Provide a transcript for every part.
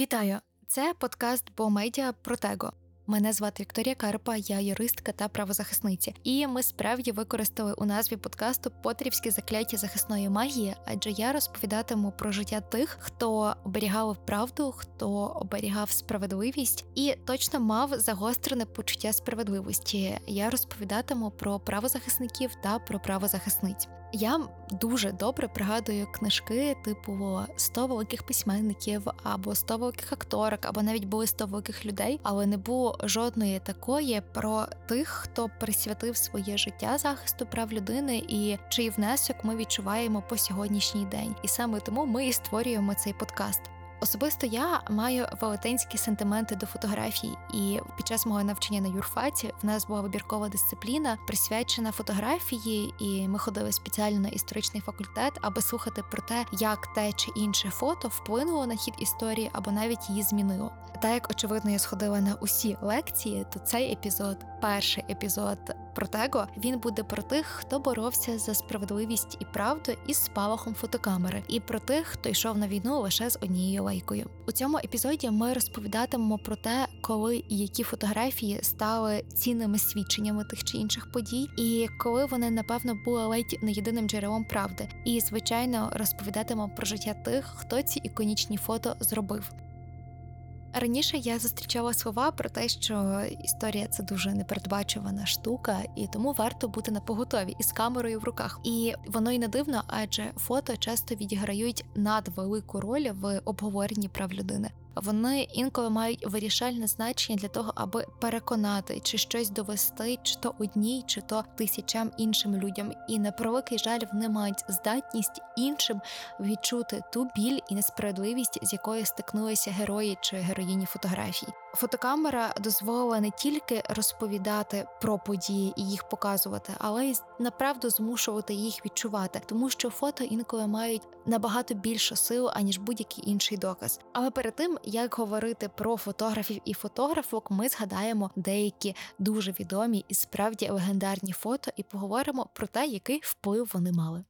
Вітаю! Це подкаст Бо Медіа Протего. Мене звати Вікторія Карпа, я юристка та правозахисниця. І ми справді використали у назві подкасту Потрівське закляття захисної магії, адже я розповідатиму про життя тих, хто оберігав правду, хто оберігав справедливість і точно мав загострене почуття справедливості. Я розповідатиму про правозахисників та про правозахисниць. Я дуже добре пригадую книжки, типу «100 великих письменників або «100 великих акторок, або навіть були «100 великих людей, але не було жодної такої про тих, хто присвятив своє життя захисту прав людини і чий внесок ми відчуваємо по сьогоднішній день. І саме тому ми і створюємо цей подкаст. Особисто я маю велетенські сентименти до фотографій, і під час мого навчання на юрфаті в нас була вибіркова дисципліна, присвячена фотографії, і ми ходили спеціально на історичний факультет, аби слухати про те, як те чи інше фото вплинуло на хід історії або навіть її змінило. Та як очевидно, я сходила на усі лекції, то цей епізод, перший епізод Протего він буде про тих, хто боровся за справедливість і правду із спалахом фотокамери, і про тих, хто йшов на війну лише з однією лайкою. У цьому епізоді ми розповідатимемо про те, коли і які фотографії стали цінними свідченнями тих чи інших подій, і коли вони напевно були ледь не єдиним джерелом правди. І звичайно розповідатимемо про життя тих, хто ці іконічні фото зробив. Раніше я зустрічала слова про те, що історія це дуже непередбачувана штука, і тому варто бути на поготові із камерою в руках. І воно й не дивно, адже фото часто відіграють надвелику роль в обговоренні прав людини. Вони інколи мають вирішальне значення для того, аби переконати чи щось довести, чи то одній, чи то тисячам іншим людям. І на превеликий жаль, вони мають здатність іншим відчути ту біль і несправедливість, з якою стикнулися герої чи героїні фотографій. Фотокамера дозволила не тільки розповідати про події і їх показувати, але й направду змушувати їх відчувати, тому що фото інколи мають набагато більшу силу аніж будь-який інший доказ. Але перед тим як говорити про фотографів і фотографок, ми згадаємо деякі дуже відомі і справді легендарні фото, і поговоримо про те, який вплив вони мали.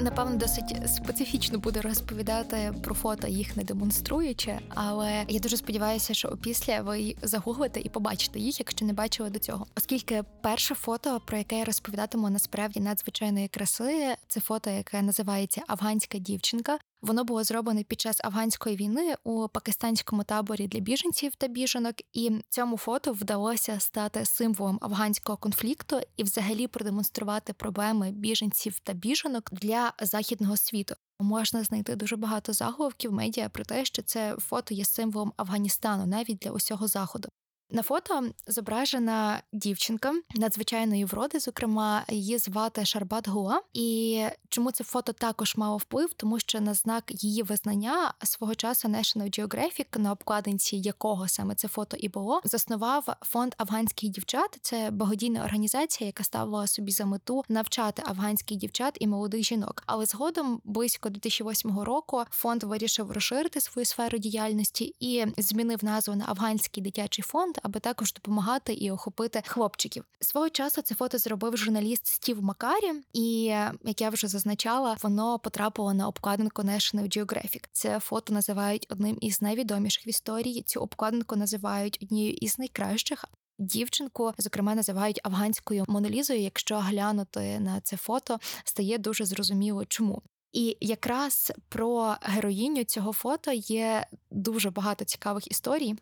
Напевно, досить специфічно буде розповідати про фото, їх не демонструючи, але я дуже сподіваюся, що опісля ви загуглите і побачите їх, якщо не бачили до цього. Оскільки перше фото, про яке я розповідатиму насправді надзвичайної краси, це фото, яке називається Афганська дівчинка. Воно було зроблене під час афганської війни у пакистанському таборі для біженців та біженок, і цьому фото вдалося стати символом афганського конфлікту і, взагалі, продемонструвати проблеми біженців та біженок для західного світу. Можна знайти дуже багато заголовків медіа про те, що це фото є символом Афганістану навіть для усього заходу. На фото зображена дівчинка надзвичайної вроди, зокрема, її звати Шарбат Гуа. І чому це фото також мало вплив? Тому що на знак її визнання свого часу National Geographic, на обкладинці якого саме це фото і було, заснував фонд афганських дівчат. Це благодійна організація, яка ставила собі за мету навчати афганських дівчат і молодих жінок. Але згодом, близько 2008 року, фонд вирішив розширити свою сферу діяльності і змінив назву на афганський дитячий фонд аби також допомагати і охопити хлопчиків. Свого часу це фото зробив журналіст Стів Макарі, і як я вже зазначала, воно потрапило на обкладинку National Geographic. Це фото називають одним із найвідоміших в історії. Цю обкладинку називають однією із найкращих. Дівчинку, зокрема, називають афганською монолізою. Якщо глянути на це фото, стає дуже зрозуміло, чому. І якраз про героїню цього фото є дуже багато цікавих історій.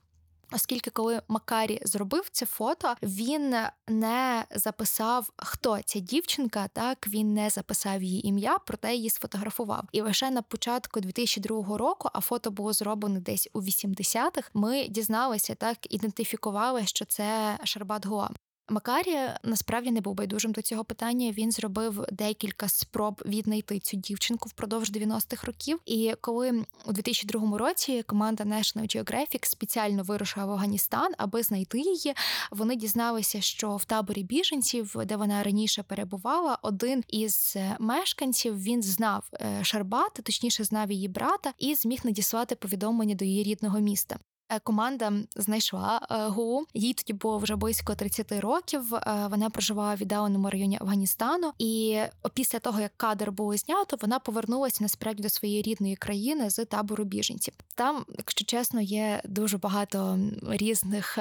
Оскільки, коли Макарі зробив це фото, він не записав, хто ця дівчинка, так він не записав її ім'я, проте її сфотографував. І лише на початку 2002 року, а фото було зроблено десь у 80-х, Ми дізналися так, ідентифікували, що це Шарбат Гуа. Макарі насправді не був байдужим до цього питання. Він зробив декілька спроб віднайти цю дівчинку впродовж 90-х років. І коли у 2002 році команда National Geographic спеціально вирушила в Афганістан, аби знайти її, вони дізналися, що в таборі біженців, де вона раніше перебувала, один із мешканців він знав е, Шарбат, точніше знав її брата, і зміг надіслати повідомлення до її рідного міста. Е, команда знайшла е, Гу. Їй тоді було вже близько 30 років. Е, вона проживала в віддаленому районі Афганістану, і після того як кадр було знято, вона повернулася насправді до своєї рідної країни з табору біженців. Там, якщо чесно, є дуже багато різних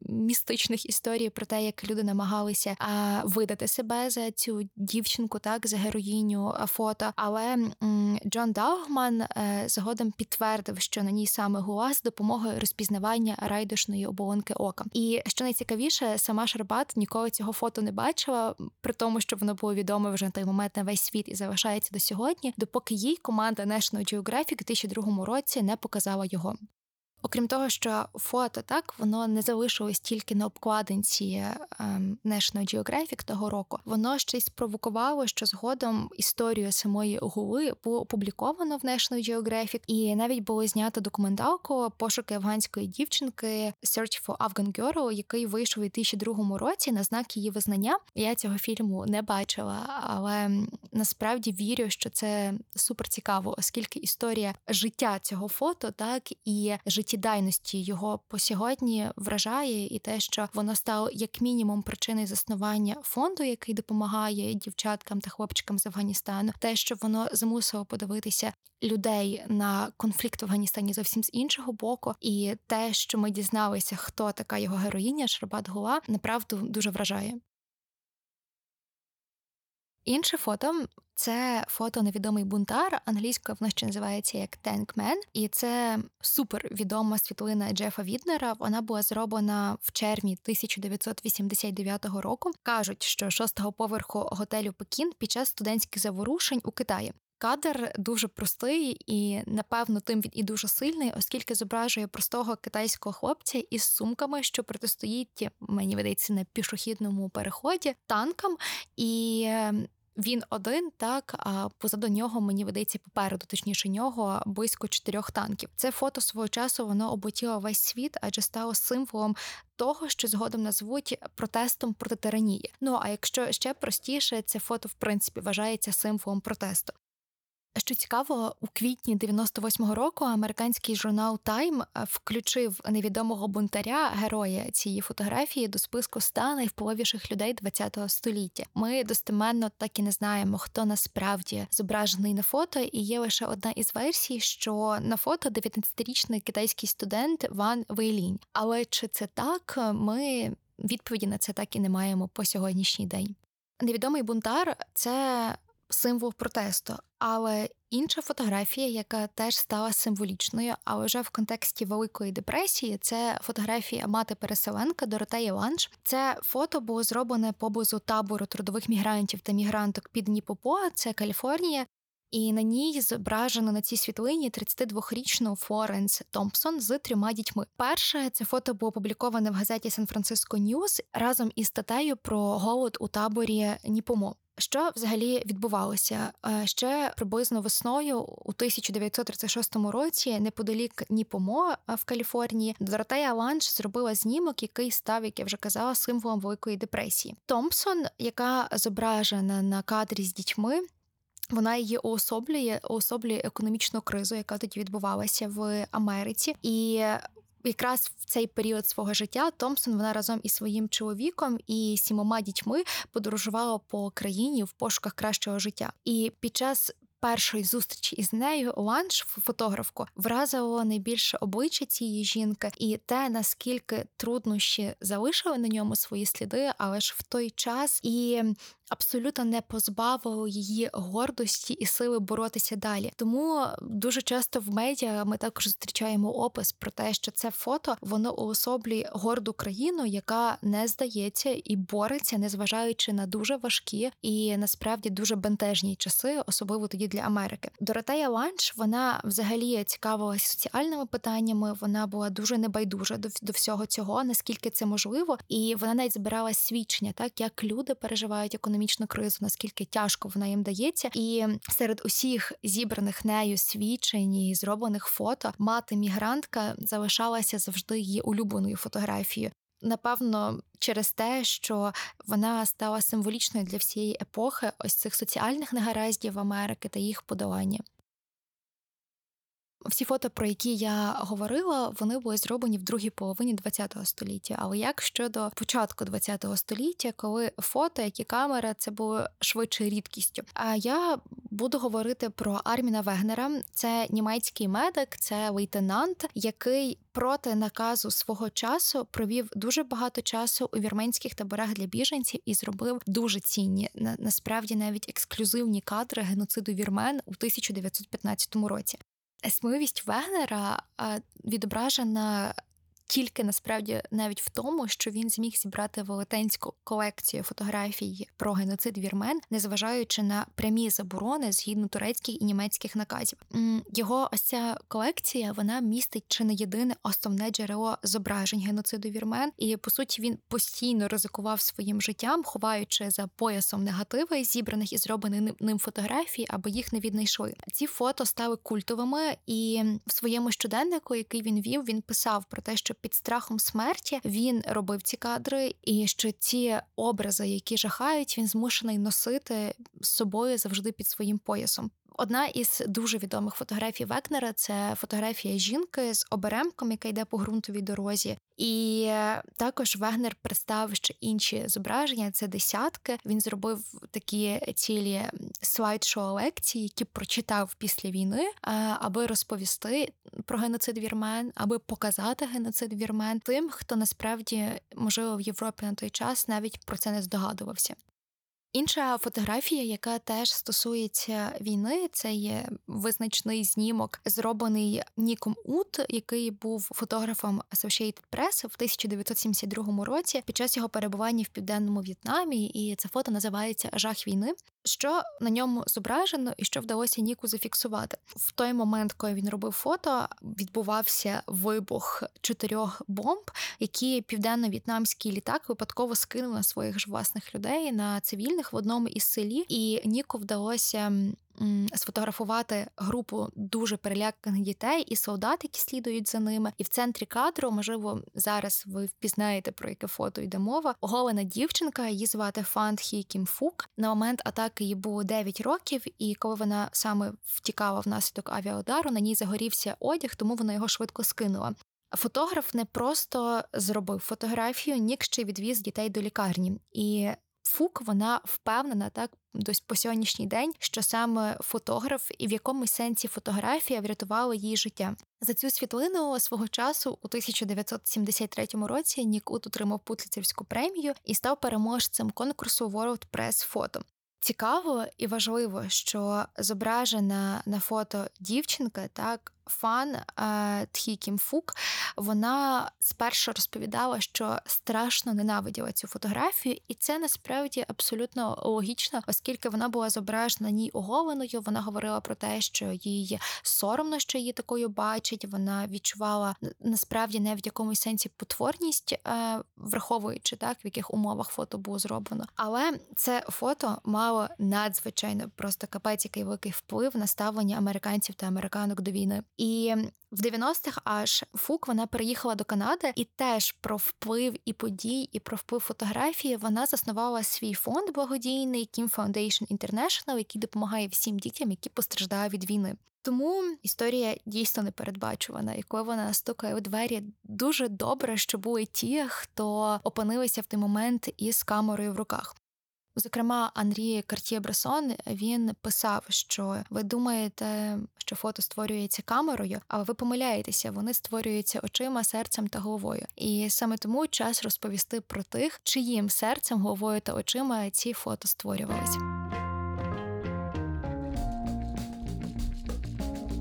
містичних історій про те, як люди намагалися видати себе за цю дівчинку, так за героїню фото. Але Джон Даугман згодом підтвердив, що на ній саме Гуа з допомогою розпізнавання райдушної оболонки ока. І що найцікавіше, сама Шарбат ніколи цього фото не бачила, при тому, що воно було відоме вже на той момент на весь світ і залишається до сьогодні, допоки їй команда National Geographic у 2002 році не показала його. Окрім того, що фото так воно не залишилось тільки на обкладинці ем, National Geographic того року, воно ще й спровокувало, що згодом історію самої гули було опубліковано в National Geographic, і навіть було знято документалку пошуки афганської дівчинки Search for Afghan Girl, який вийшов у 2002 році на знак її визнання. Я цього фільму не бачила, але насправді вірю, що це супер цікаво, оскільки історія життя цього фото, так і життя життєдайності його по сьогодні вражає, і те, що воно стало як мінімум причиною заснування фонду, який допомагає дівчаткам та хлопчикам з Афганістану, те, що воно змусило подивитися людей на конфлікт в Афганістані зовсім з іншого боку, і те, що ми дізналися, хто така його героїня, Шарбат Гула, направду дуже вражає. Інше фото це фото невідомий бунтар. Англійською воно ще називається як Tankman. і це супер відома світлина Джефа Віднера. Вона була зроблена в червні 1989 року. кажуть, що шостого поверху готелю Пекін під час студентських заворушень у Китаї. Кадр дуже простий і, напевно, тим він і дуже сильний, оскільки зображує простого китайського хлопця із сумками, що протистоїть, мені видається, на пішохідному переході танкам, і ем, він один, так а позаду нього мені видається попереду, точніше нього близько чотирьох танків. Це фото свого часу воно облетіло весь світ, адже стало символом того, що згодом назвуть протестом проти тиранії. Ну а якщо ще простіше, це фото в принципі вважається символом протесту. Що цікаво, у квітні 98-го року американський журнал Time включив невідомого бунтаря героя цієї фотографії до списку ста найвпливіших людей ХХ століття. Ми достеменно так і не знаємо, хто насправді зображений на фото, і є лише одна із версій, що на фото 19-річний китайський студент Ван Вейлінь. Але чи це так? Ми відповіді на це так і не маємо по сьогоднішній день. Невідомий бунтар це символ протесту. Але інша фотографія, яка теж стала символічною, але вже в контексті Великої депресії, це фотографія мати переселенка Доротеї Ланж. Це фото було зроблене поблизу табору трудових мігрантів та мігранток під Ніпомо, це Каліфорнія. І на ній зображено на цій світлині 32-річну Флоренс Томпсон з трьома дітьми. Перше це фото було опубліковане в газеті Сан-Франциско Ньюз разом із статтею про голод у таборі Ніпомо. Що взагалі відбувалося е, ще приблизно весною у 1936 році, неподалік Ніпомо е, в Каліфорнії, Доротея Ланж зробила знімок, який став, як я вже казала, символом великої депресії. Томпсон, яка зображена на кадрі з дітьми. Вона її уособлює, уособлює економічну кризу, яка тоді відбувалася в Америці, і якраз в цей період свого життя Томпсон вона разом із своїм чоловіком і сімома дітьми подорожувала по країні в пошуках кращого життя. І під час першої зустрічі із нею ланш фотографку вразило найбільше обличчя цієї жінки, і те наскільки труднощі залишили на ньому свої сліди, але ж в той час і абсолютно не позбавило її гордості і сили боротися далі. Тому дуже часто в медіа ми також зустрічаємо опис про те, що це фото воно уособлює горду країну, яка не здається і бореться, незважаючи на дуже важкі і насправді дуже бентежні часи, особливо тоді для Америки. Доротея Ланч вона взагалі цікавилася соціальними питаннями. Вона була дуже небайдужа до, до всього цього, наскільки це можливо, і вона навіть збирала свідчення, так як люди переживають економічну економічну кризу, наскільки тяжко вона їм дається, і серед усіх зібраних нею свідчень і зроблених фото мати мігрантка залишалася завжди її улюбленою фотографією. Напевно, через те, що вона стала символічною для всієї епохи ось цих соціальних негараздів Америки та їх подолання. Всі фото, про які я говорила, вони були зроблені в другій половині ХХ століття. Але як щодо початку ХХ століття, коли фото, як і камера, це було швидше рідкістю. А я буду говорити про Арміна Вегнера. Це німецький медик, це лейтенант, який проти наказу свого часу провів дуже багато часу у вірменських таборах для біженців і зробив дуже цінні насправді навіть ексклюзивні кадри геноциду вірмен у 1915 році. Сміливість Вегнера відображена тільки насправді навіть в тому, що він зміг зібрати велетенську колекцію фотографій про геноцид вірмен, незважаючи на прямі заборони згідно турецьких і німецьких наказів. Його ось ця колекція вона містить чи не єдине основне джерело зображень геноциду вірмен, і по суті він постійно ризикував своїм життям, ховаючи за поясом негативи, зібраних і зроблених ним фотографій, аби їх не віднайшли. Ці фото стали культовими, і в своєму щоденнику, який він вів, він писав про те, що під страхом смерті він робив ці кадри, і що ці образи, які жахають, він змушений носити з собою завжди під своїм поясом. Одна із дуже відомих фотографій Векнера це фотографія жінки з оберемком, яка йде по ґрунтовій дорозі. І також Вегнер представив ще інші зображення. Це десятки. Він зробив такі цілі слайд-шоу лекції, які прочитав після війни, аби розповісти про геноцид вірмен, аби показати геноцид вірмен тим, хто насправді можливо в Європі на той час навіть про це не здогадувався. Інша фотографія, яка теж стосується війни, це є визначний знімок, зроблений Ніком Ут, який був фотографом Associated Press в 1972 році під час його перебування в південному В'єтнамі. І це фото називається Жах війни. Що на ньому зображено і що вдалося Ніку зафіксувати в той момент, коли він робив фото, відбувався вибух чотирьох бомб, які південно-в'єтнамський літак випадково скинув на своїх ж власних людей на цивільних в одному із селі, і Ніку вдалося сфотографувати групу дуже переляканих дітей і солдат, які слідують за ними. І в центрі кадру, можливо, зараз ви впізнаєте про яке фото йде мова. Оголена дівчинка, її звати Фан Хі Кім Фук. На момент атаки їй було 9 років, і коли вона саме втікала внаслідок авіаудару, на ній загорівся одяг, тому вона його швидко скинула. Фотограф не просто зробив фотографію, нік ще відвіз дітей до лікарні, і Фук вона впевнена так по сьогоднішній день, що саме фотограф і в якомусь сенсі фотографія врятувала її життя. За цю світлину свого часу у 1973 році Нікут отримав Путліцівську премію і став переможцем конкурсу World Press Photo. Цікаво і важливо, що зображена на фото дівчинка так фан Тхі Кім Фук, вона спершу розповідала, що страшно ненавиділа цю фотографію, і це насправді абсолютно логічно, оскільки вона була зображена ній оголеною. Вона говорила про те, що їй соромно, що її такою бачить. Вона відчувала насправді не в якомусь сенсі потворність, враховуючи так, в яких умовах фото було зроблено. Але це фото мало надзвичайно просто капець, який великий вплив на ставлення американців та американок до війни. І в 90-х аж Фук вона переїхала до Канади, і теж про вплив і подій, і про вплив фотографії вона заснувала свій фонд благодійний Kim Foundation International, який допомагає всім дітям, які постраждали від війни. Тому історія дійсно непередбачувана, і коли вона стукає у двері, дуже добре, що були ті, хто опинилися в той момент із камерою в руках. Зокрема, Андрій Картє Бресон він писав, що ви думаєте, що фото створюється камерою, а ви помиляєтеся, вони створюються очима, серцем та головою. І саме тому час розповісти про тих, чиїм серцем, головою та очима ці фото створювалися.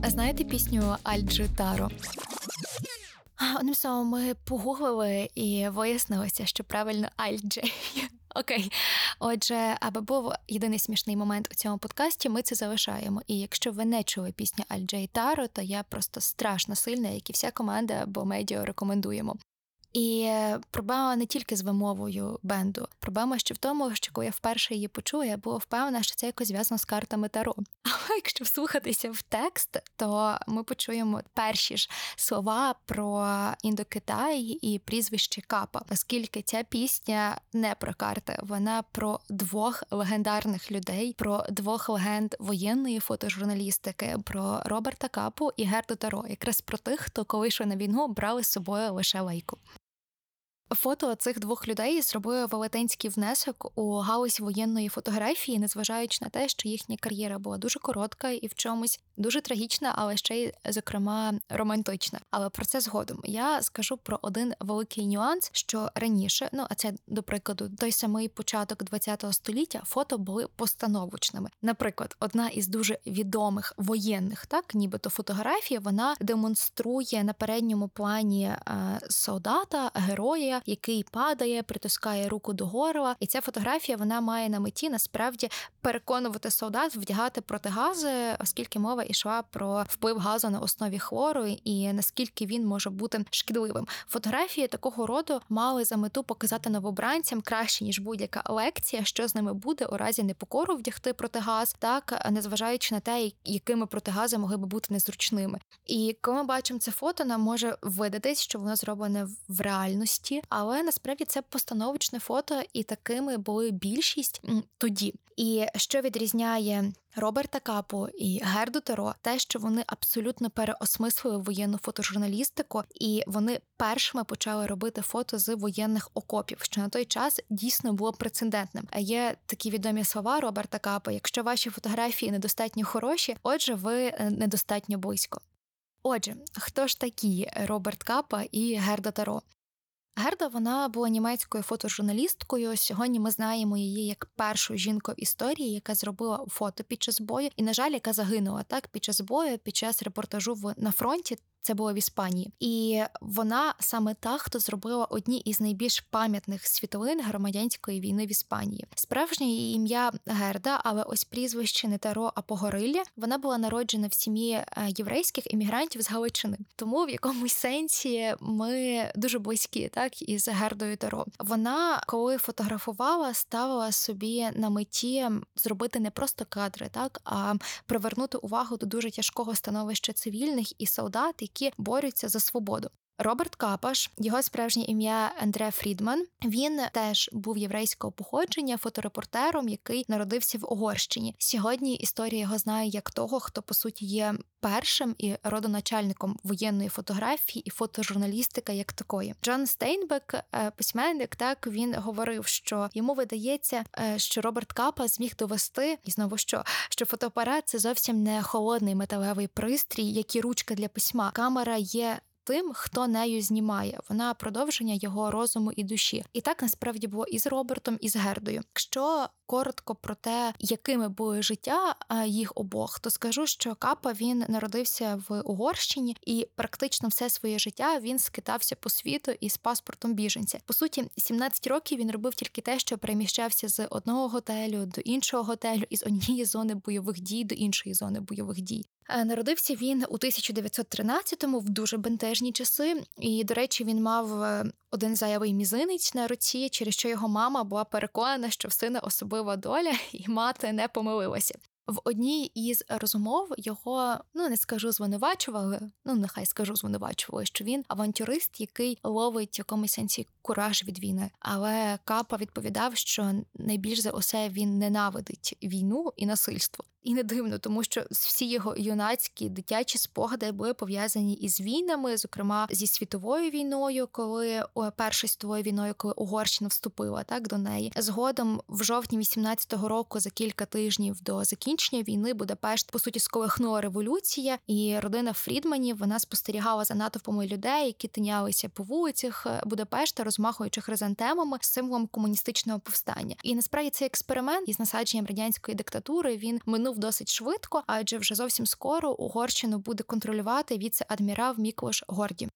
Знаєте пісню Альджи Таро? Одним словом, ми погуглили і вияснилося, що правильно Альджей. Окей, отже, аби був єдиний смішний момент у цьому подкасті, ми це залишаємо. І якщо ви не чули пісню Аль Джей Таро, то я просто страшно сильна, як і вся команда, бо медіа рекомендуємо. І проблема не тільки з вимовою бенду, проблема ще в тому, що коли я вперше її почула, я була впевнена, що це якось зв'язано з картами Таро. Але якщо вслухатися в текст, то ми почуємо перші ж слова про індокитай і прізвище Капа, оскільки ця пісня не про карти, вона про двох легендарних людей, про двох легенд воєнної фотожурналістики, про Роберта Капу і Герду Таро, якраз про тих, хто коли йшов на війну брали з собою лише лайку. Фото цих двох людей зробили велетенський внесок у галузь воєнної фотографії, незважаючи на те, що їхня кар'єра була дуже коротка і в чомусь дуже трагічна, але ще й зокрема романтична. Але про це згодом я скажу про один великий нюанс, що раніше, ну а це до прикладу, той самий початок ХХ століття, фото були постановочними. Наприклад, одна із дуже відомих воєнних, так нібито фотографій, вона демонструє на передньому плані е, солдата, героя який падає, притискає руку до горла. І ця фотографія вона має на меті насправді переконувати солдат вдягати протигази, оскільки мова йшла про вплив газу на основі хлору і наскільки він може бути шкідливим. Фотографії такого роду мали за мету показати новобранцям краще ніж будь-яка лекція, що з ними буде у разі непокору вдягти протигаз, так незважаючи на те, якими протигази могли би бути незручними. І коли ми бачимо це фото, нам може видатись, що воно зроблене в реальності, але насправді це постановочне фото, і такими були більшість тоді. І що відрізняє Роберта Капу і Герду Теро, те, що вони абсолютно переосмислили воєнну фотожурналістику, і вони першими почали робити фото з воєнних окопів, що на той час дійсно було прецедентним. Є такі відомі слова Роберта Капа: якщо ваші фотографії недостатньо хороші, отже, ви е, недостатньо близько. Отже, хто ж такі Роберт Капа і Герда Таро? Герда вона була німецькою фотожурналісткою. Сьогодні ми знаємо її як першу жінку в історії, яка зробила фото під час бою, і на жаль, яка загинула так під час бою, під час репортажу в на фронті. Це було в Іспанії, і вона саме та, хто зробила одні із найбільш пам'ятних світлин громадянської війни в Іспанії. Справжнє її ім'я Герда, але ось прізвище не Таро, а Погорилля. Вона була народжена в сім'ї е, єврейських іммігрантів з Галичини. Тому в якомусь сенсі ми дуже близькі, так із Гердою Таро. Вона коли фотографувала, ставила собі на меті зробити не просто кадри, так а привернути увагу до дуже тяжкого становища цивільних і солдат які борються за свободу. Роберт Капаш, його справжнє ім'я Андре Фрідман. Він теж був єврейського походження, фоторепортером, який народився в Угорщині. Сьогодні історія його знає як того, хто по суті є першим і родоначальником воєнної фотографії і фотожурналістика як такої. Джон Стейнбек, е, письменник, так він говорив, що йому видається, е, що Роберт Капа зміг довести і знову що, що фотоапарат це зовсім не холодний металевий пристрій, як і ручка для письма. Камера є тим, хто нею знімає. Вона продовження його розуму і душі. І так насправді було і з Робертом, і з Гердою. Якщо коротко про те, якими були життя їх обох, то скажу, що Капа він народився в Угорщині і практично все своє життя він скитався по світу із паспортом біженця. По суті, 17 років він робив тільки те, що переміщався з одного готелю до іншого готелю, із однієї зони бойових дій до іншої зони бойових дій. Е, народився він у 1913-му в дуже бентежні часи, і, до речі, він мав е, один зайвий мізинець на руці, через що його мама була переконана, що в сина особлива доля, і мати не помилилася. В одній із розмов його ну не скажу звинувачували, ну нехай скажу звинувачували, що він авантюрист, який ловить в якомусь сенсі кураж від війни. Але Капа відповідав, що найбільш за усе він ненавидить війну і насильство. І не дивно, тому що всі його юнацькі дитячі спогади були пов'язані із війнами, зокрема зі світовою війною, коли першою світовою війною, коли Угорщина вступила так до неї. Згодом, в жовтні 18-го року, за кілька тижнів до закінчення війни, Будапешт по суті сколихнула революція, і родина Фрідманів вона спостерігала за натовпами людей, які тинялися по вулицях Будапешта, розмахуючи хризантемами символом комуністичного повстання. І насправді цей експеримент із насадженням радянської диктатури він минув досить швидко, адже вже зовсім скоро Угорщину буде контролювати віце-адмірал Міклош Горді.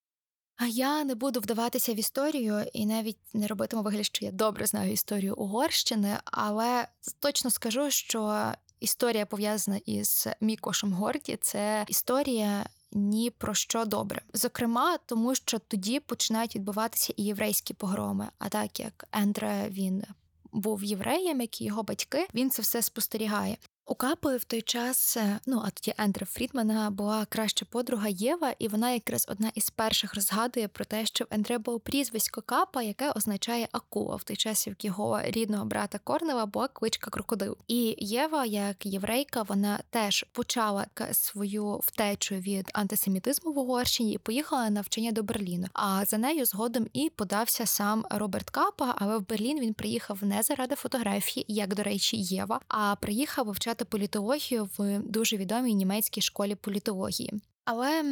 А я не буду вдаватися в історію і навіть не робитиму вигляд, що я добре знаю історію Угорщини, але точно скажу, що історія пов'язана із Мікошем Горді це історія ні про що добре. Зокрема, тому що тоді починають відбуватися і єврейські погроми. А так як Ендре він був євреєм, як і його батьки, він це все спостерігає. У Капи в той час, е, ну а тоді Ендре Фрідмана була краща подруга Єва, і вона якраз одна із перших розгадує про те, що в Ендре було прізвисько Капа, яке означає акула в той час, як його рідного брата Корнева була кличка крокодил. І Єва, як єврейка, вона теж почала свою втечу від антисемітизму в Угорщині і поїхала на навчання до Берліну. А за нею згодом і подався сам Роберт Капа. Але в Берлін він приїхав не заради фотографії, як до речі, Єва, а приїхав вивчати вивчати політологію в дуже відомій німецькій школі політології. Але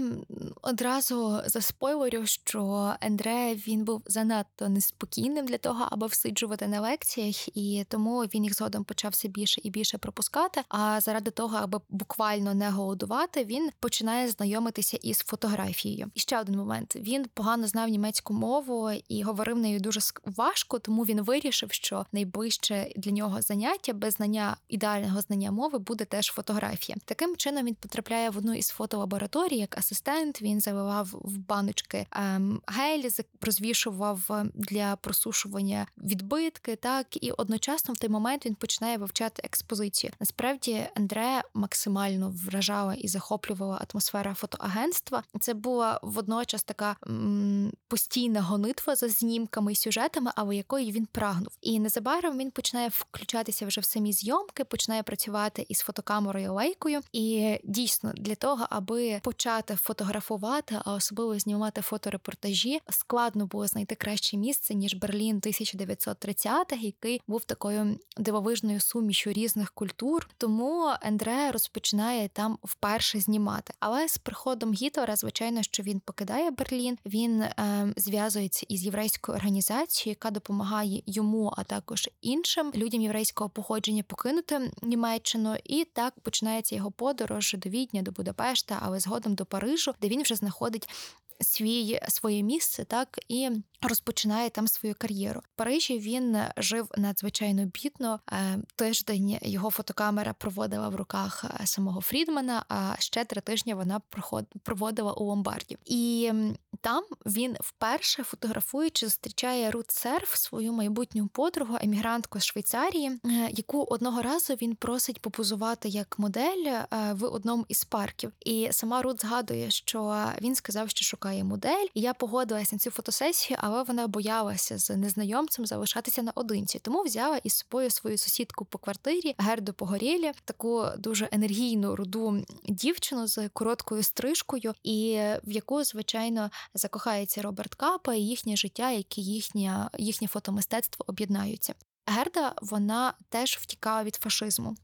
одразу заспойлерю, що Ендре він був занадто неспокійним для того, аби всиджувати на лекціях, і тому він їх згодом почав все більше і більше пропускати. А заради того, аби буквально не голодувати, він починає знайомитися із фотографією. І ще один момент: він погано знав німецьку мову і говорив нею дуже важко, тому він вирішив, що найближче для нього заняття без знання ідеального знання мови буде теж фотографія. Таким чином він потрапляє в одну із фотолабораторій, лабораторії як асистент. Він заливав в баночки ем, гель, розвішував ем, для просушування відбитки. Так і одночасно в той момент він починає вивчати експозицію. Насправді Андре максимально вражала і захоплювала атмосфера фотоагентства. Це була водночас така м- постійна гонитва за знімками і сюжетами, але якої він прагнув. І незабаром він починає включатися вже в самі зйомки, починає працювати із фотокамерою лейкою. І дійсно для того, аби почати фотографувати, а особливо знімати фоторепортажі, складно було знайти краще місце ніж Берлін 1930-х, який був такою дивовижною сумішю різних культур. Тому Ендре розпочинає там вперше знімати. Але з приходом Гітлера, звичайно, що він покидає Берлін, він е, зв'язується із єврейською організацією, яка допомагає йому, а також іншим людям єврейського походження покинути Німеччину. І так починається його подорож до Відня, до Будапешта, але згодом згодом до Парижу, де він вже знаходить свій своє місце, так і розпочинає там свою кар'єру. В Парижі він жив надзвичайно бідно. Е, тиждень його фотокамера проводила в руках е, самого Фрідмана. А ще три тижні вона проводила у ломбарді. І там він вперше фотографуючи, зустрічає Рут Серф, свою майбутню подругу, емігрантку з Швейцарії, е, яку одного разу він просить попозувати як модель в одному із парків. І сама Рут згадує, що він сказав, що шукає модель. І я погодилася на цю фотосесію, але вона боялася з незнайомцем залишатися наодинці, тому взяла із собою свою сусідку по квартирі Герду Погорєлі, таку дуже енергійну руду дівчину з короткою стрижкою, і в яку звичайно закохається Роберт Капа і їхнє життя, яке їхнє їхнє фотомистецтво об'єднаються. Герда вона теж втікала від фашизму.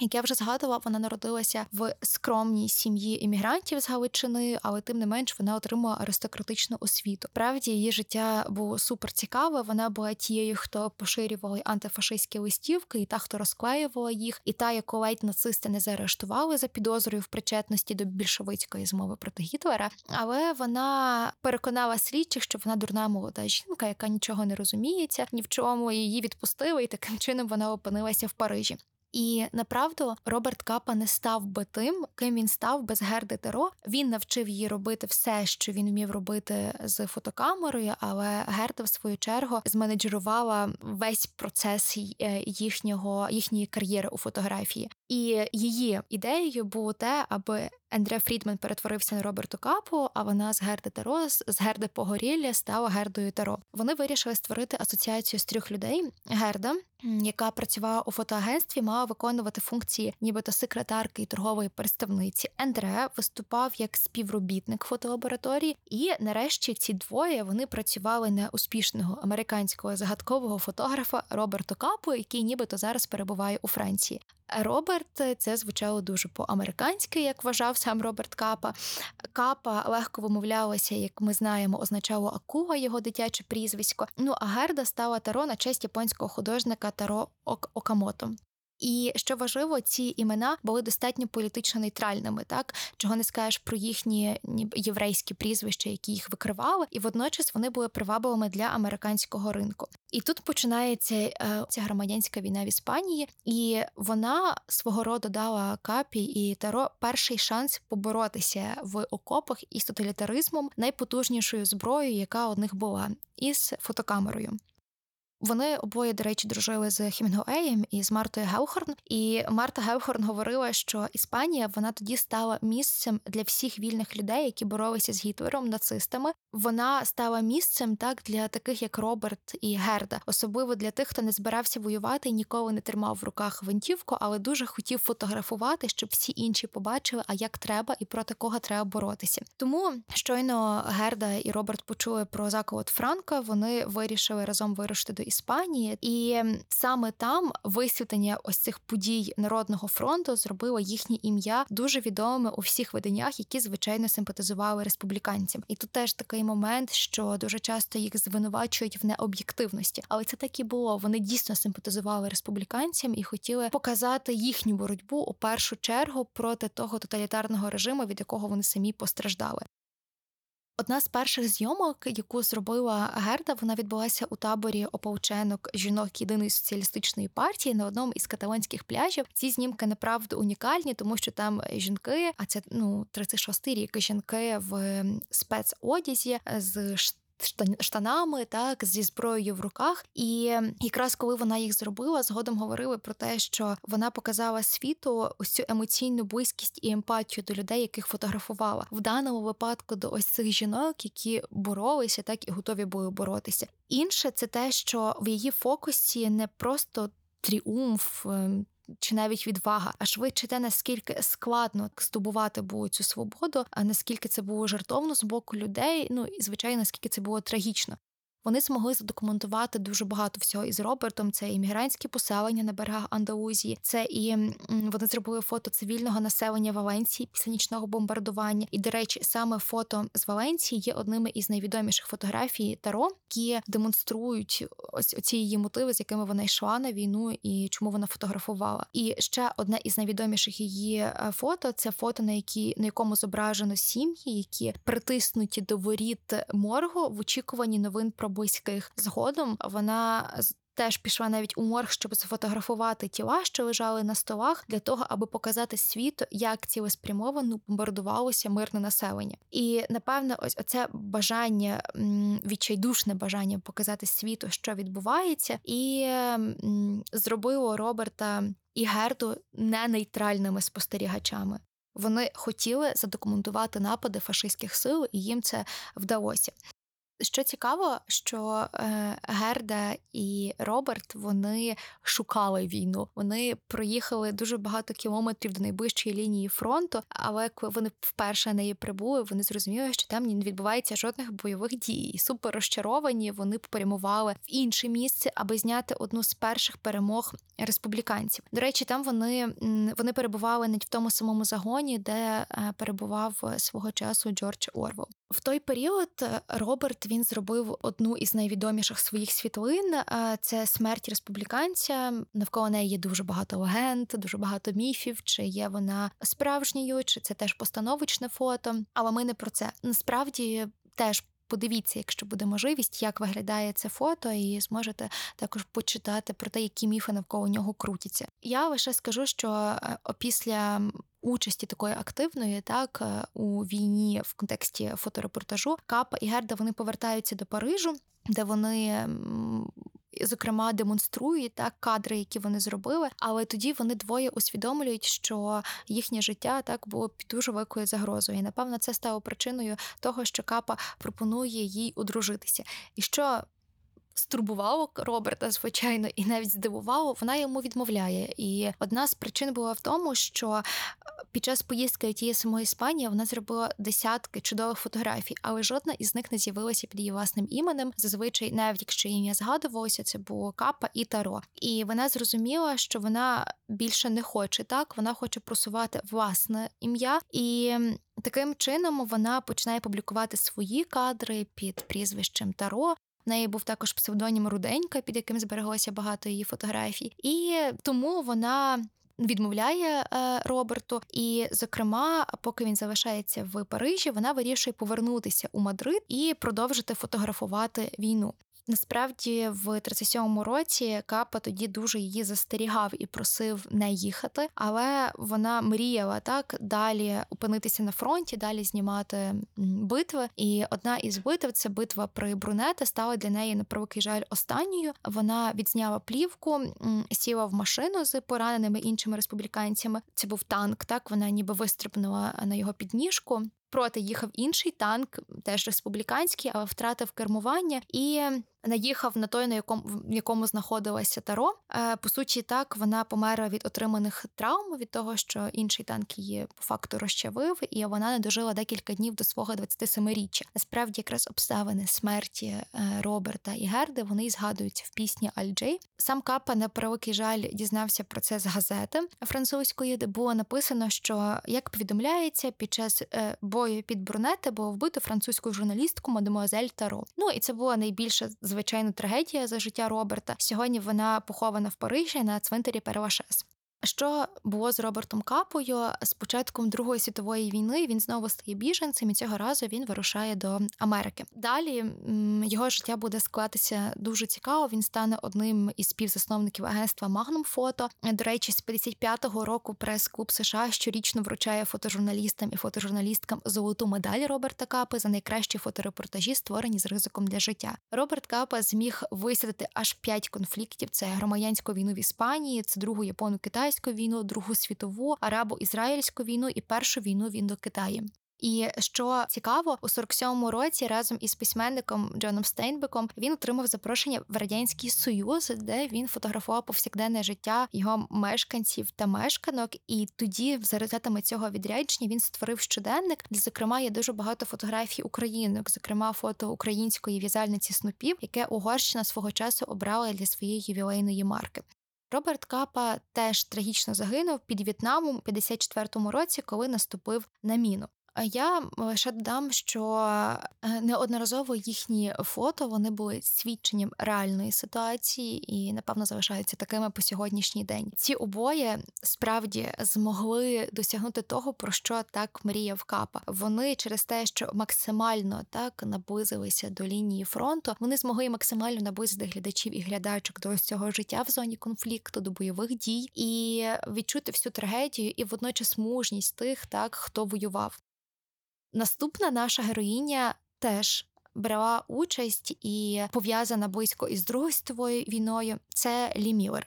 Як я вже згадувала, вона народилася в скромній сім'ї іммігрантів з Галичини, але тим не менш вона отримала аристократичну освіту. Правді її життя було супер цікаве. Вона була тією, хто поширював антифашистські листівки, і та, хто розклеювала їх, і та, яку ледь нацисти не заарештували за підозрою в причетності до більшовицької змови проти Гітлера. Але вона переконала слідчих, що вона дурна молода жінка, яка нічого не розуміється, ні в чому її відпустили, і таким чином вона опинилася в Парижі. І направду Роберт Капа не став би тим, ким він став без Герди Теро. Він навчив її робити все, що він вмів робити з фотокамерою, але Герда, в свою чергу, зменеджерувала весь процес е, їхнього їхньої кар'єри у фотографії. І її ідеєю було те, аби Ендре Фрідман перетворився на Роберту Капу, а вона з Герди Таро, з Герди Погорілля стала Гердою Таро. Вони вирішили створити асоціацію з трьох людей. Герда, яка працювала у фотоагентстві, мала виконувати функції, нібито секретарки і торгової представниці. Ендре виступав як співробітник фотолабораторії, і нарешті ці двоє вони працювали на успішного американського загадкового фотографа Роберту Капу, який нібито зараз перебуває у Франції. Роберт це звучало дуже по-американськи, як вважав сам Роберт Капа. Капа легко вимовлялося, як ми знаємо, означало Акуга, його дитяче прізвисько. Ну а Герда стала таро на честь японського художника Таро Окамото. І що важливо, ці імена були достатньо політично нейтральними, так чого не скажеш про їхні єврейські прізвища, які їх викривали, і водночас вони були привабливими для американського ринку. І тут починається е, ця громадянська війна в Іспанії, і вона свого роду дала капі і таро перший шанс поборотися в окопах із тоталітаризмом найпотужнішою зброєю, яка у них була, із фотокамерою. Вони обоє, до речі, дружили з Хімінгуеєм і з Мартою Гелхорн. І Марта Гелхорн говорила, що Іспанія вона тоді стала місцем для всіх вільних людей, які боролися з Гітлером, нацистами. Вона стала місцем так для таких, як Роберт і Герда, особливо для тих, хто не збирався воювати і ніколи не тримав в руках винтівку, але дуже хотів фотографувати, щоб всі інші побачили, а як треба і проти кого треба боротися. Тому щойно Герда і Роберт почули про заколот Франка. Вони вирішили разом вирушити до. Іспанії, і саме там висвітлення ось цих подій народного фронту зробило їхнє ім'я дуже відомими у всіх виданнях, які звичайно симпатизували республіканцям. І тут теж такий момент, що дуже часто їх звинувачують в необ'єктивності, але це так і було. Вони дійсно симпатизували республіканцям і хотіли показати їхню боротьбу у першу чергу проти того тоталітарного режиму, від якого вони самі постраждали. Одна з перших зйомок, яку зробила Герда, вона відбулася у таборі ополченок жінок єдиної соціалістичної партії на одному із каталонських пляжів. Ці знімки направду унікальні, тому що там жінки, а це ну 36-й рік жінки в спецодязі з штанами, так зі зброєю в руках. І якраз коли вона їх зробила, згодом говорили про те, що вона показала світу ось цю емоційну близькість і емпатію до людей, яких фотографувала в даному випадку до ось цих жінок, які боролися, так і готові були боротися. Інше це те, що в її фокусі не просто тріумф. Чи навіть відвага, а швидше те, наскільки складно здобувати було цю свободу, а наскільки це було жартовно з боку людей. Ну і звичайно, наскільки це було трагічно. Вони змогли задокументувати дуже багато всього із Робертом. Це іммігрантські поселення на берегах Андалузії, це і вони зробили фото цивільного населення Валенції після нічного бомбардування. І, до речі, саме фото з Валенції є одними із найвідоміших фотографій Таро, які демонструють ось оці її мотиви, з якими вона йшла на війну і чому вона фотографувала. І ще одне із найвідоміших її е, фото це фото, на які на якому зображено сім'ї, які притиснуті до воріт моргу в очікуванні новин про близьких. Згодом вона Теж пішла навіть у морг, щоб сфотографувати тіла, що лежали на столах, для того, аби показати світу, як цілеспрямовано бомбардувалося мирне населення. І напевно, ось оце бажання, відчайдушне бажання показати світу, що відбувається, і зробило Роберта і Герду не нейтральними спостерігачами. Вони хотіли задокументувати напади фашистських сил, і їм це вдалося. Що цікаво, що е, Герда і Роберт вони шукали війну. Вони проїхали дуже багато кілометрів до найближчої лінії фронту. Але коли вони вперше неї прибули, вони зрозуміли, що там не відбувається жодних бойових дій. І Супер розчаровані. Вони попрямували в інше місце, аби зняти одну з перших перемог республіканців. До речі, там вони вони перебували навіть в тому самому загоні, де е, перебував свого часу Джордж Орвел. В той період е, Роберт він зробив одну із найвідоміших своїх світлин. Це смерть республіканця. Навколо неї є дуже багато легенд, дуже багато міфів. Чи є вона справжньою, чи це теж постановочне фото. Але ми не про це насправді теж. Подивіться, якщо буде можливість, як виглядає це фото, і зможете також почитати про те, які міфи навколо нього крутяться. Я лише скажу, що е, після участі такої активної, так е, у війні в контексті фоторепортажу, Капа і Герда вони повертаються до Парижу, де вони. Зокрема, демонструють так кадри, які вони зробили, але тоді вони двоє усвідомлюють, що їхнє життя так було під дуже великою загрозою. І напевно це стало причиною того, що Капа пропонує їй одружитися. І що стурбувало Роберта, звичайно, і навіть здивувало, вона йому відмовляє. І одна з причин була в тому, що е, під час поїздки тієї самої Іспанії вона зробила десятки чудових фотографій, але жодна із них не з'явилася під її власним іменем. Зазвичай, навіть якщо ім'я згадувалося, це було Капа і Таро. І вона зрозуміла, що вона більше не хоче так, вона хоче просувати власне ім'я і. Таким чином вона починає публікувати свої кадри під прізвищем Таро. Неї був також псевдонім Руденька, під яким збереглося багато її фотографій, і тому вона. Відмовляє е, Роберту, і, зокрема, поки він залишається в Парижі, вона вирішує повернутися у Мадрид і продовжити фотографувати війну. Насправді, в 37-му році Капа тоді дуже її застерігав і просив не їхати, але вона мріяла так далі опинитися на фронті, далі знімати битви. І одна із битв це битва при Брунете, стала для неї на превеликий жаль останньою. Вона відзняла плівку, сіла в машину з пораненими іншими республіканцями. Це був танк. Так вона ніби вистрибнула на його підніжку. Проти їхав інший танк, теж республіканський, але втратив кермування і наїхав на той, на якому в якому знаходилася таро. Е, по суті, так вона померла від отриманих травм від того, що інший танк її по факту розчавив, і вона не дожила декілька днів до свого 27-річчя. Насправді, якраз обставини смерті е, Роберта і Герди вони згадуються в пісні Аль-Джей. Сам Капа на превеликий жаль дізнався про це з газети французької, де було написано, що як повідомляється, під час е, бою під Брунете було вбито французьку журналістку мадемуазель Таро. Ну і це була найбільша звичайно трагедія за життя Роберта. Сьогодні вона похована в Парижі на цвинтарі Перевашес. Що було з Робертом Капою з початком Другої світової війни він знову стає біженцем і цього разу він вирушає до Америки. Далі його життя буде складатися дуже цікаво. Він стане одним із співзасновників агентства Magnum Photo. До речі, з 55-го року прес-клуб США щорічно вручає фотожурналістам і фотожурналісткам золоту медаль Роберта Капи за найкращі фоторепортажі, створені з ризиком для життя. Роберт Капа зміг висадити аж п'ять конфліктів: це громадянську війну в Іспанії, це другу япону Китай. Китайську війну, Другу світову, арабо-ізраїльську війну і першу війну в Індокитаї. І що цікаво, у 47-му році разом із письменником Джоном Стейнбеком він отримав запрошення в радянський союз, де він фотографував повсякденне життя його мешканців та мешканок. І тоді, за результатами цього відрядження, він створив щоденник, де зокрема є дуже багато фотографій українок, зокрема фото української в'язальниці снупів, яке Угорщина свого часу обрала для своєї ювілейної марки. Роберт Капа теж трагічно загинув під В'єтнамом у 54-му році, коли наступив на міну. Я лише додам, що е, неодноразово їхні фото вони були свідченням реальної ситуації і, напевно, залишаються такими по сьогоднішній день. Ці обоє справді змогли досягнути того, про що так мріяв Капа. Вони через те, що максимально так наблизилися до лінії фронту, вони змогли максимально наблизити глядачів і глядачок до цього життя в зоні конфлікту, до бойових дій і відчути всю трагедію і водночас мужність тих, так хто воював. Наступна наша героїня теж брала участь і пов'язана близько із Другою світовою війною. Це Лі Міллер.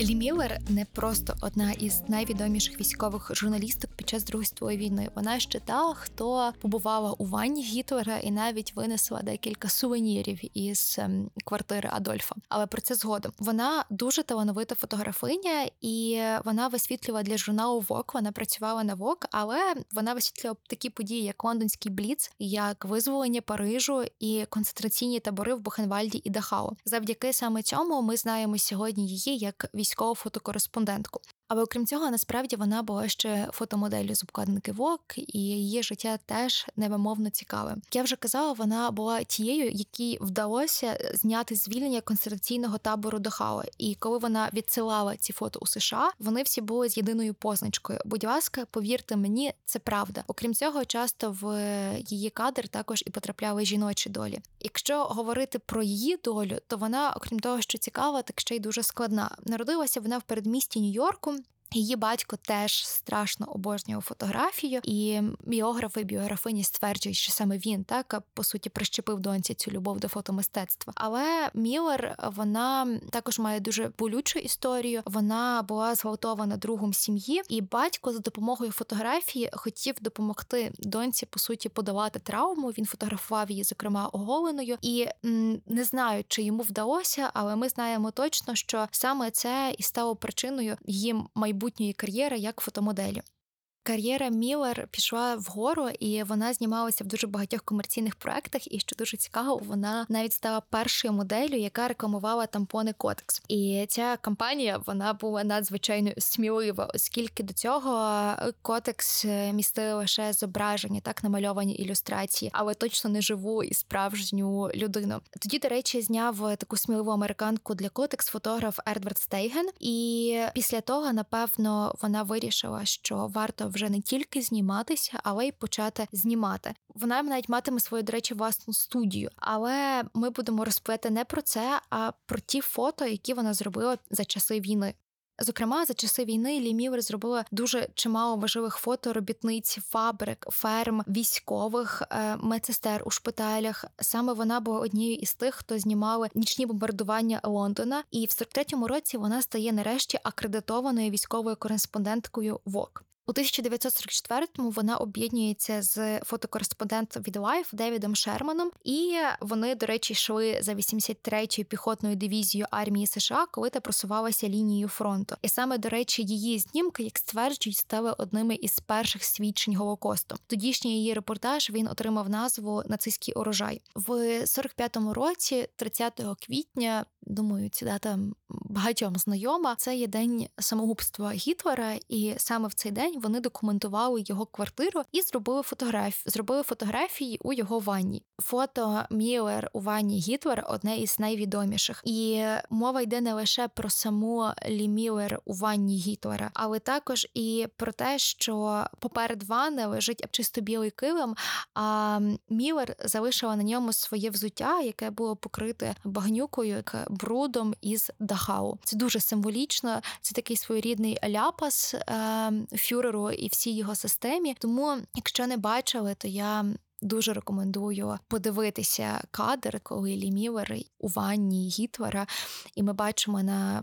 Лі Міллер не просто одна із найвідоміших військових журналісток під час Другої світової війни. Вона ще та, хто побувала у ванні Гітлера і навіть винесла декілька сувенірів із ем, квартири Адольфа. Але про це згодом вона дуже талановита фотографиня, і вона висвітлювала для журналу Вок. Вона працювала на Вок, але вона висвітлювала такі події, як лондонський бліц, як визволення Парижу і концентраційні табори в Бухенвальді і Дахау. Завдяки саме цьому ми знаємо сьогодні її як військову військову фотокореспондентку. Але окрім цього, насправді вона була ще фотомоделлю з обкладинки Вок, і її життя теж невимовно цікаве. Я вже казала, вона була тією, якій вдалося зняти звільнення концентраційного табору Дахау. І коли вона відсилала ці фото у США, вони всі були з єдиною позначкою. Будь ласка, повірте мені, це правда. Окрім цього, часто в її кадр також і потрапляли жіночі долі. Якщо говорити про її долю, то вона, окрім того, що цікава, так ще й дуже складна. Народилася вона в передмісті Нью-Йорку. Її батько теж страшно обожнював фотографію, і біографи, біографині стверджують, що саме він так по суті прищепив доньці цю любов до фотомистецтва. Але Міллер, вона також має дуже болючу історію. Вона була зґвалтована другом сім'ї, і батько за допомогою фотографії хотів допомогти доньці по суті подавати травму. Він фотографував її, зокрема, оголеною, і м, не знаю, чи йому вдалося, але ми знаємо точно, що саме це і стало причиною її майбутньої майбутньої кар'єри як фотомоделі. Кар'єра Міллер пішла вгору, і вона знімалася в дуже багатьох комерційних проектах. І що дуже цікаво, вона навіть стала першою моделлю, яка рекламувала тампони Котекс. І ця кампанія вона була надзвичайно смілива, оскільки до цього Котекс містили лише зображення, так намальовані ілюстрації, але точно не живу і справжню людину. Тоді, до речі, зняв таку сміливу американку для Котекс фотограф Едвард Стейген. І після того, напевно, вона вирішила, що варто вже не тільки зніматися, але й почати знімати. Вона навіть матиме свою, до речі, власну студію. Але ми будемо розповідати не про це, а про ті фото, які вона зробила за часи війни. Зокрема, за часи війни Лімівер зробила дуже чимало важливих фото робітниць, фабрик, ферм, військових е, медсестер у шпиталях. Саме вона була однією із тих, хто знімали нічні бомбардування Лондона, і в 43-му році вона стає нарешті акредитованою військовою кореспонденткою ВОК. У 1944-му вона об'єднується з фотокореспондентом від Life Девідом Шерманом, і вони, до речі, йшли за 83-ю піхотною дивізією армії США, коли та просувалася лінією фронту. І саме до речі, її знімки, як стверджують, стали одними із перших свідчень голокосту. Тодішній її репортаж він отримав назву Нацистський урожай в 45-му році, 30 квітня. Думаю, ця дата багатьом знайома. Це є день самогубства Гітлера, і саме в цей день вони документували його квартиру і зробили фотографії. Зробили фотографії у його ванні. Фото Міллер у ванні Гітлер одне із найвідоміших. І мова йде не лише про саму Лі Міллер у ванні Гітлера, але також і про те, що поперед ванни лежить чисто білий килим. А Міллер залишила на ньому своє взуття, яке було покрите багнюкою, брудом із Дахау. Це дуже символічно. Це такий своєрідний ляпас. Е, фюреру і всій його системі. Тому, якщо не бачили, то я. Дуже рекомендую подивитися кадр, коли Лімівер у ванні Гітлера, і ми бачимо на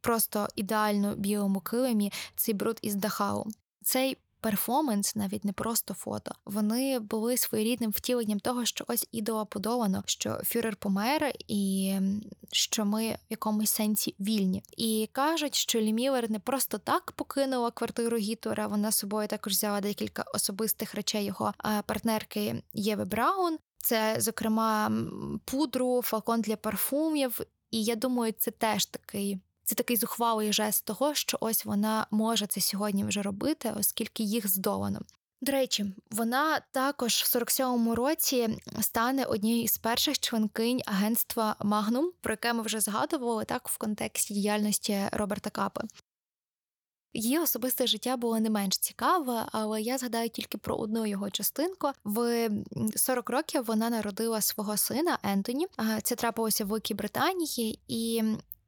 просто ідеально білому килимі цей бруд із Дахау. Цей перформанс, навіть не просто фото, вони були своєрідним втіленням того, що ось ідола подолано, що фюрер помер, і що ми в якомусь сенсі вільні. І кажуть, що Лімілер не просто так покинула квартиру Гітора. Вона собою також взяла декілька особистих речей його партнерки Єви Браун. Це, зокрема, пудру, флакон для парфумів. І я думаю, це теж такий це такий зухвалий жест того, що ось вона може це сьогодні вже робити, оскільки їх здолано. До речі, вона також в 47-му році стане однією із перших членкинь агентства Магнум, про яке ми вже згадували так в контексті діяльності Роберта Капи. Її особисте життя було не менш цікаве, але я згадаю тільки про одну його частинку. В 40 років вона народила свого сина Ентоні. Це трапилося в Великій Британії, і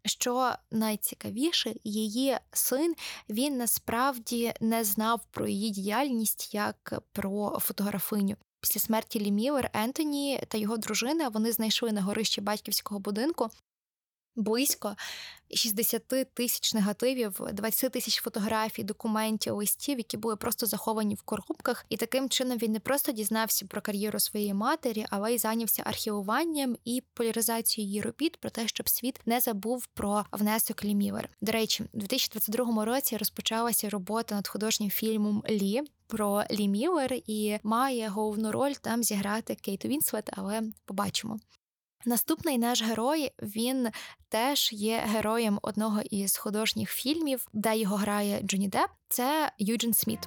що найцікавіше, її син він насправді не знав про її діяльність як про фотографиню. Після смерті Лімілер Ентоні та його дружина вони знайшли на горищі батьківського будинку близько 60 тисяч негативів, 20 тисяч фотографій, документів, листів, які були просто заховані в коробках. І таким чином він не просто дізнався про кар'єру своєї матері, але й зайнявся архівуванням і поляризацією її робіт про те, щоб світ не забув про внесок Лімівер. До речі, у 2022 році розпочалася робота над художнім фільмом Лі. Про Лі Міллер і має головну роль там зіграти Кейт Вінслет, але побачимо. Наступний наш герой він теж є героєм одного із художніх фільмів, де його грає Джонні Депп. Це Юджин Сміт.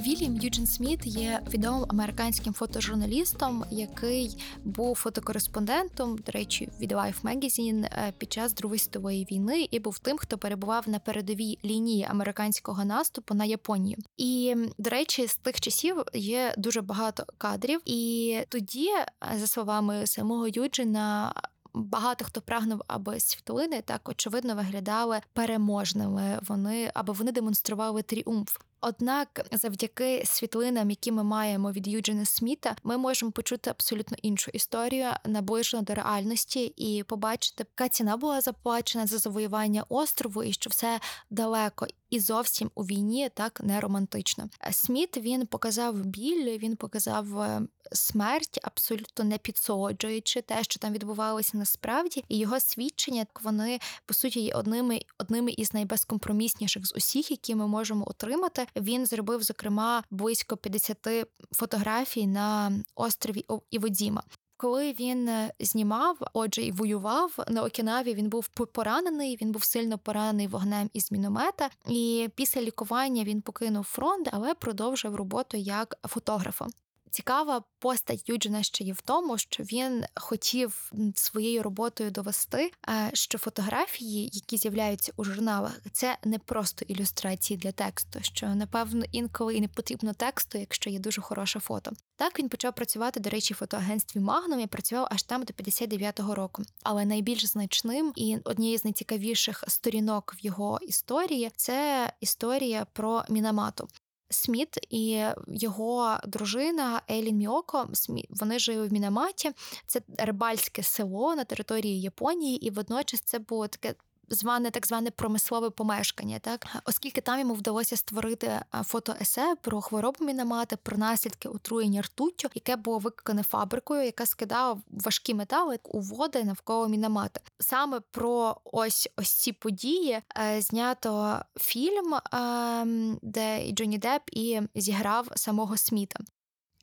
Вільям Юджин Сміт є відомим американським фотожурналістом, який був фотокореспондентом, до речі, від Life Magazine е, під час Другої світової війни і був тим, хто перебував на передовій лінії американського наступу на Японію. І до речі, з тих часів є дуже багато кадрів, і тоді, е, за словами самого Юджина. Багато хто прагнув, аби світлини так очевидно виглядали переможними. Вони аби вони демонстрували тріумф. Однак, завдяки світлинам, які ми маємо від Юджина Сміта, ми можемо почути абсолютно іншу історію, наближену до реальності, і побачити, яка ціна була заплачена за завоювання острову, і що все далеко і зовсім у війні так не романтично. Сміт він показав біль, він показав е, смерть, абсолютно не підсолоджуючи те, що там відбувалося насправді, і його свідчення вони по суті є одними одними із найбезкомпромісніших з усіх, які ми можемо отримати. Він зробив зокрема близько 50 фотографій на острові Іводіма. Коли він е, знімав, отже, і воював на Окінаві, він був поранений. Він був сильно поранений вогнем із міномета. І після лікування він покинув фронт, але продовжив роботу як фотографом. Цікава постать Юджина ще є в тому, що він хотів своєю роботою довести, е, що фотографії, які з'являються у журналах, це не просто ілюстрації для тексту, що напевно інколи і не потрібно тексту, якщо є дуже хороше фото. Так він почав працювати, до речі, в фотоагентстві Магнум і працював аж там до 59-го року. Але найбільш значним і однією з найцікавіших сторінок в його історії це історія про Мінамату. Сміт і його дружина Елін Міоко. вони жили в Мінаматі. Це рибальське село на території Японії, і водночас це було таке зване так зване промислове помешкання, так оскільки там йому вдалося створити фотоесе про хворобу мінамати, про наслідки отруєння ртуттю, яке було викликане фабрикою, яка скидала важкі метали у води навколо мінамати. Саме про ось ось ці події е, знято фільм, е, де і Джонні Депп і зіграв самого Сміта.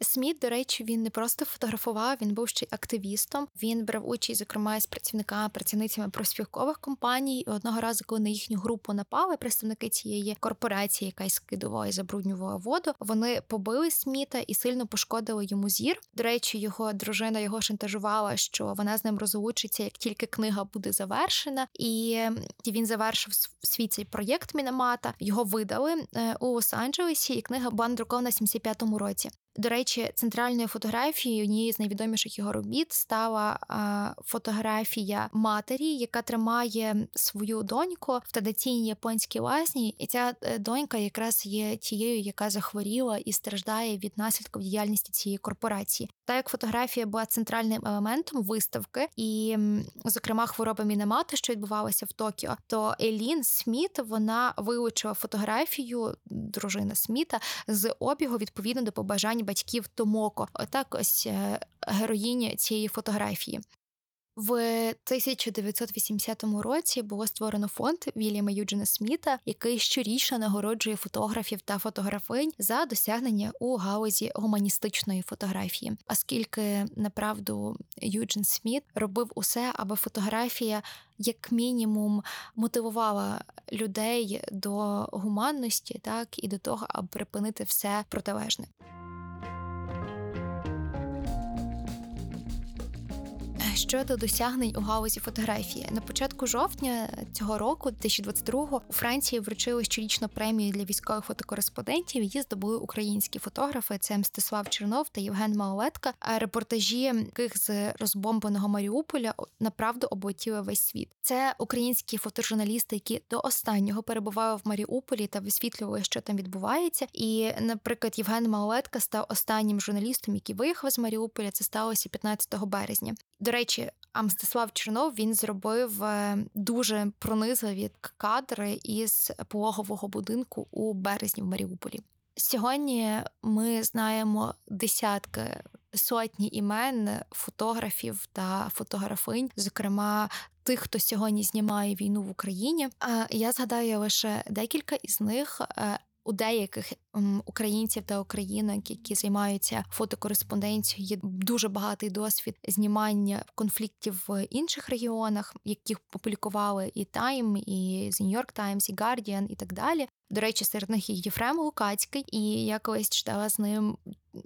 Сміт, до речі, він не просто фотографував, він був ще й активістом. Він брав участь, зокрема, з працівниками, працівницями профспілкових компаній. І Одного разу, коли на їхню групу напали представники цієї корпорації, яка й скидувала і забруднювала воду, вони побили Сміта і сильно пошкодили йому зір. До речі, його дружина його шантажувала, що вона з ним розлучиться, як тільки книга буде завершена, і він завершив свій цей проєкт Мінамата. Його видали е, у Лос-Анджелесі, і книга була надрукована в 75-му році. До речі, центральною фотографією однієї з найвідоміших його робіт стала фотографія матері, яка тримає свою доньку в традиційній японській лазні, і ця е, донька якраз є тією, яка захворіла і страждає від наслідків діяльності цієї корпорації. Та як фотографія була центральним елементом виставки, і, зокрема, хвороба мінемати, що відбувалася в Токіо, то Елін Сміт вона вилучила фотографію дружина Сміта з обігу відповідно до побажань батьків Томоко. Отак, ось героїні героїня цієї фотографії. В 1980 році було створено фонд Вільяма Юджина Сміта, який щорічно нагороджує фотографів та фотографинь за досягнення у галузі гуманістичної фотографії. Оскільки направду Юджин Сміт робив усе, аби фотографія як мінімум мотивувала людей до гуманності, так і до того, аби припинити все протилежне. Щодо досягнень у галузі фотографії на початку жовтня цього року, 2022-го, у Франції вручили щорічну премію для військових фотокореспондентів. Її здобули українські фотографи. Це Мстислав Чернов та Євген Малолетка. А репортажі яких з розбомбаного Маріуполя направду облетіли весь світ. Це українські фотожурналісти, які до останнього перебували в Маріуполі та висвітлювали, що там відбувається. І, наприклад, Євген Малолетка став останнім журналістом, який виїхав з Маріуполя. Це сталося 15 березня. До речі, а Мстислав Чернов він зробив е, дуже пронизливі кадри із пологового будинку у березні в Маріуполі. Сьогодні ми знаємо десятки сотні імен фотографів та фотографинь, зокрема тих, хто сьогодні знімає війну в Україні. Я згадаю лише декілька із них. Е, у деяких українців та українок, які займаються фотокореспонденцією, є дуже багатий досвід знімання конфліктів в інших регіонах, яких публікували і Time, і The New York Times, і Guardian, і так далі. До речі, серед них є Єфрем Лукацький, і я колись читала з ним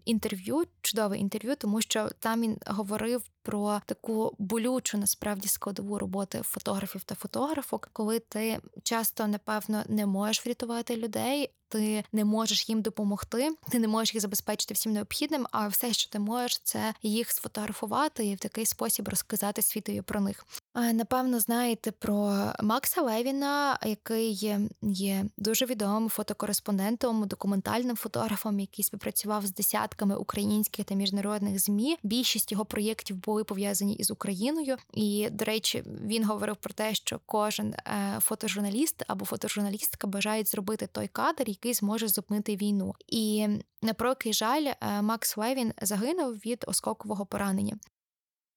інтерв'ю, чудове інтерв'ю, тому що там він говорив про таку болючу насправді складову роботи фотографів та фотографок, коли ти часто напевно не можеш врятувати людей. Ти не можеш їм допомогти, ти не можеш їх забезпечити всім необхідним. А все, що ти можеш, це їх сфотографувати і в такий спосіб розказати світові про них. Напевно, знаєте про Макса Левіна, який є дуже відомим фотокореспондентом, документальним фотографом, який співпрацював з десятками українських та міжнародних змі. Більшість його проєктів були пов'язані із Україною. І, до речі, він говорив про те, що кожен е, фотожурналіст або фотожурналістка бажають зробити той кадр, який зможе зупинити війну. І на прокий жаль, е, Макс Левін загинув від осколкового поранення.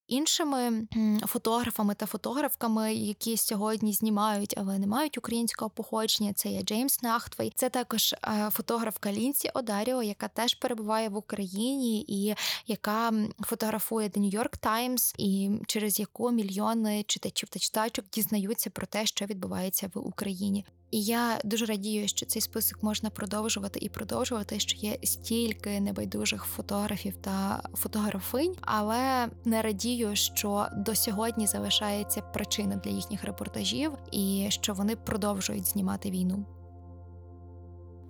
Іншими фотографами та фотографками, які сьогодні знімають, але не мають українського походження, це є Джеймс Нахтвей. Це також е, фотографка Лінсі Одаріо, яка теж перебуває в Україні і яка фотографує The New York Times, і через яку мільйони читачів та читачок дізнаються про те, що відбувається в Україні. І я дуже радію, що цей список можна продовжувати і продовжувати. Що є стільки небайдужих фотографів та фотографинь, але не радію, що до сьогодні залишається причина для їхніх репортажів, і що вони продовжують знімати війну.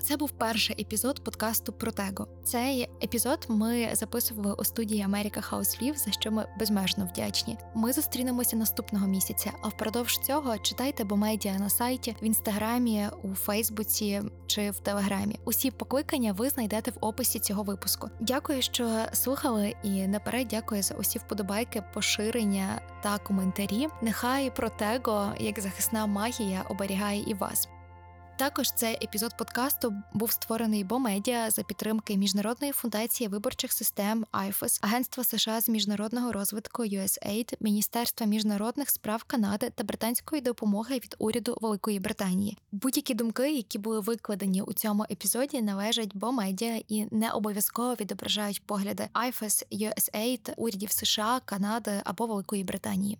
Це був перший епізод подкасту Протего. Цей епізод ми записували у студії Америка Хаус Лів, за що ми безмежно вдячні. Ми зустрінемося наступного місяця. А впродовж цього читайте Бомедіа на сайті, в інстаграмі, у Фейсбуці чи в Телеграмі. Усі покликання ви знайдете в описі цього випуску. Дякую, що слухали, і наперед дякую за усі вподобайки, поширення та коментарі. Нехай Протего, як захисна магія, оберігає і вас. Також цей епізод подкасту був створений Бомедіа за підтримки міжнародної фундації виборчих систем IFES, Агентства США з міжнародного розвитку USAID, Міністерства міжнародних справ Канади та британської допомоги від уряду Великої Британії. Будь-які думки, які були викладені у цьому епізоді, належать Бомедіа і не обов'язково відображають погляди IFES, USAID, урядів США, Канади або Великої Британії.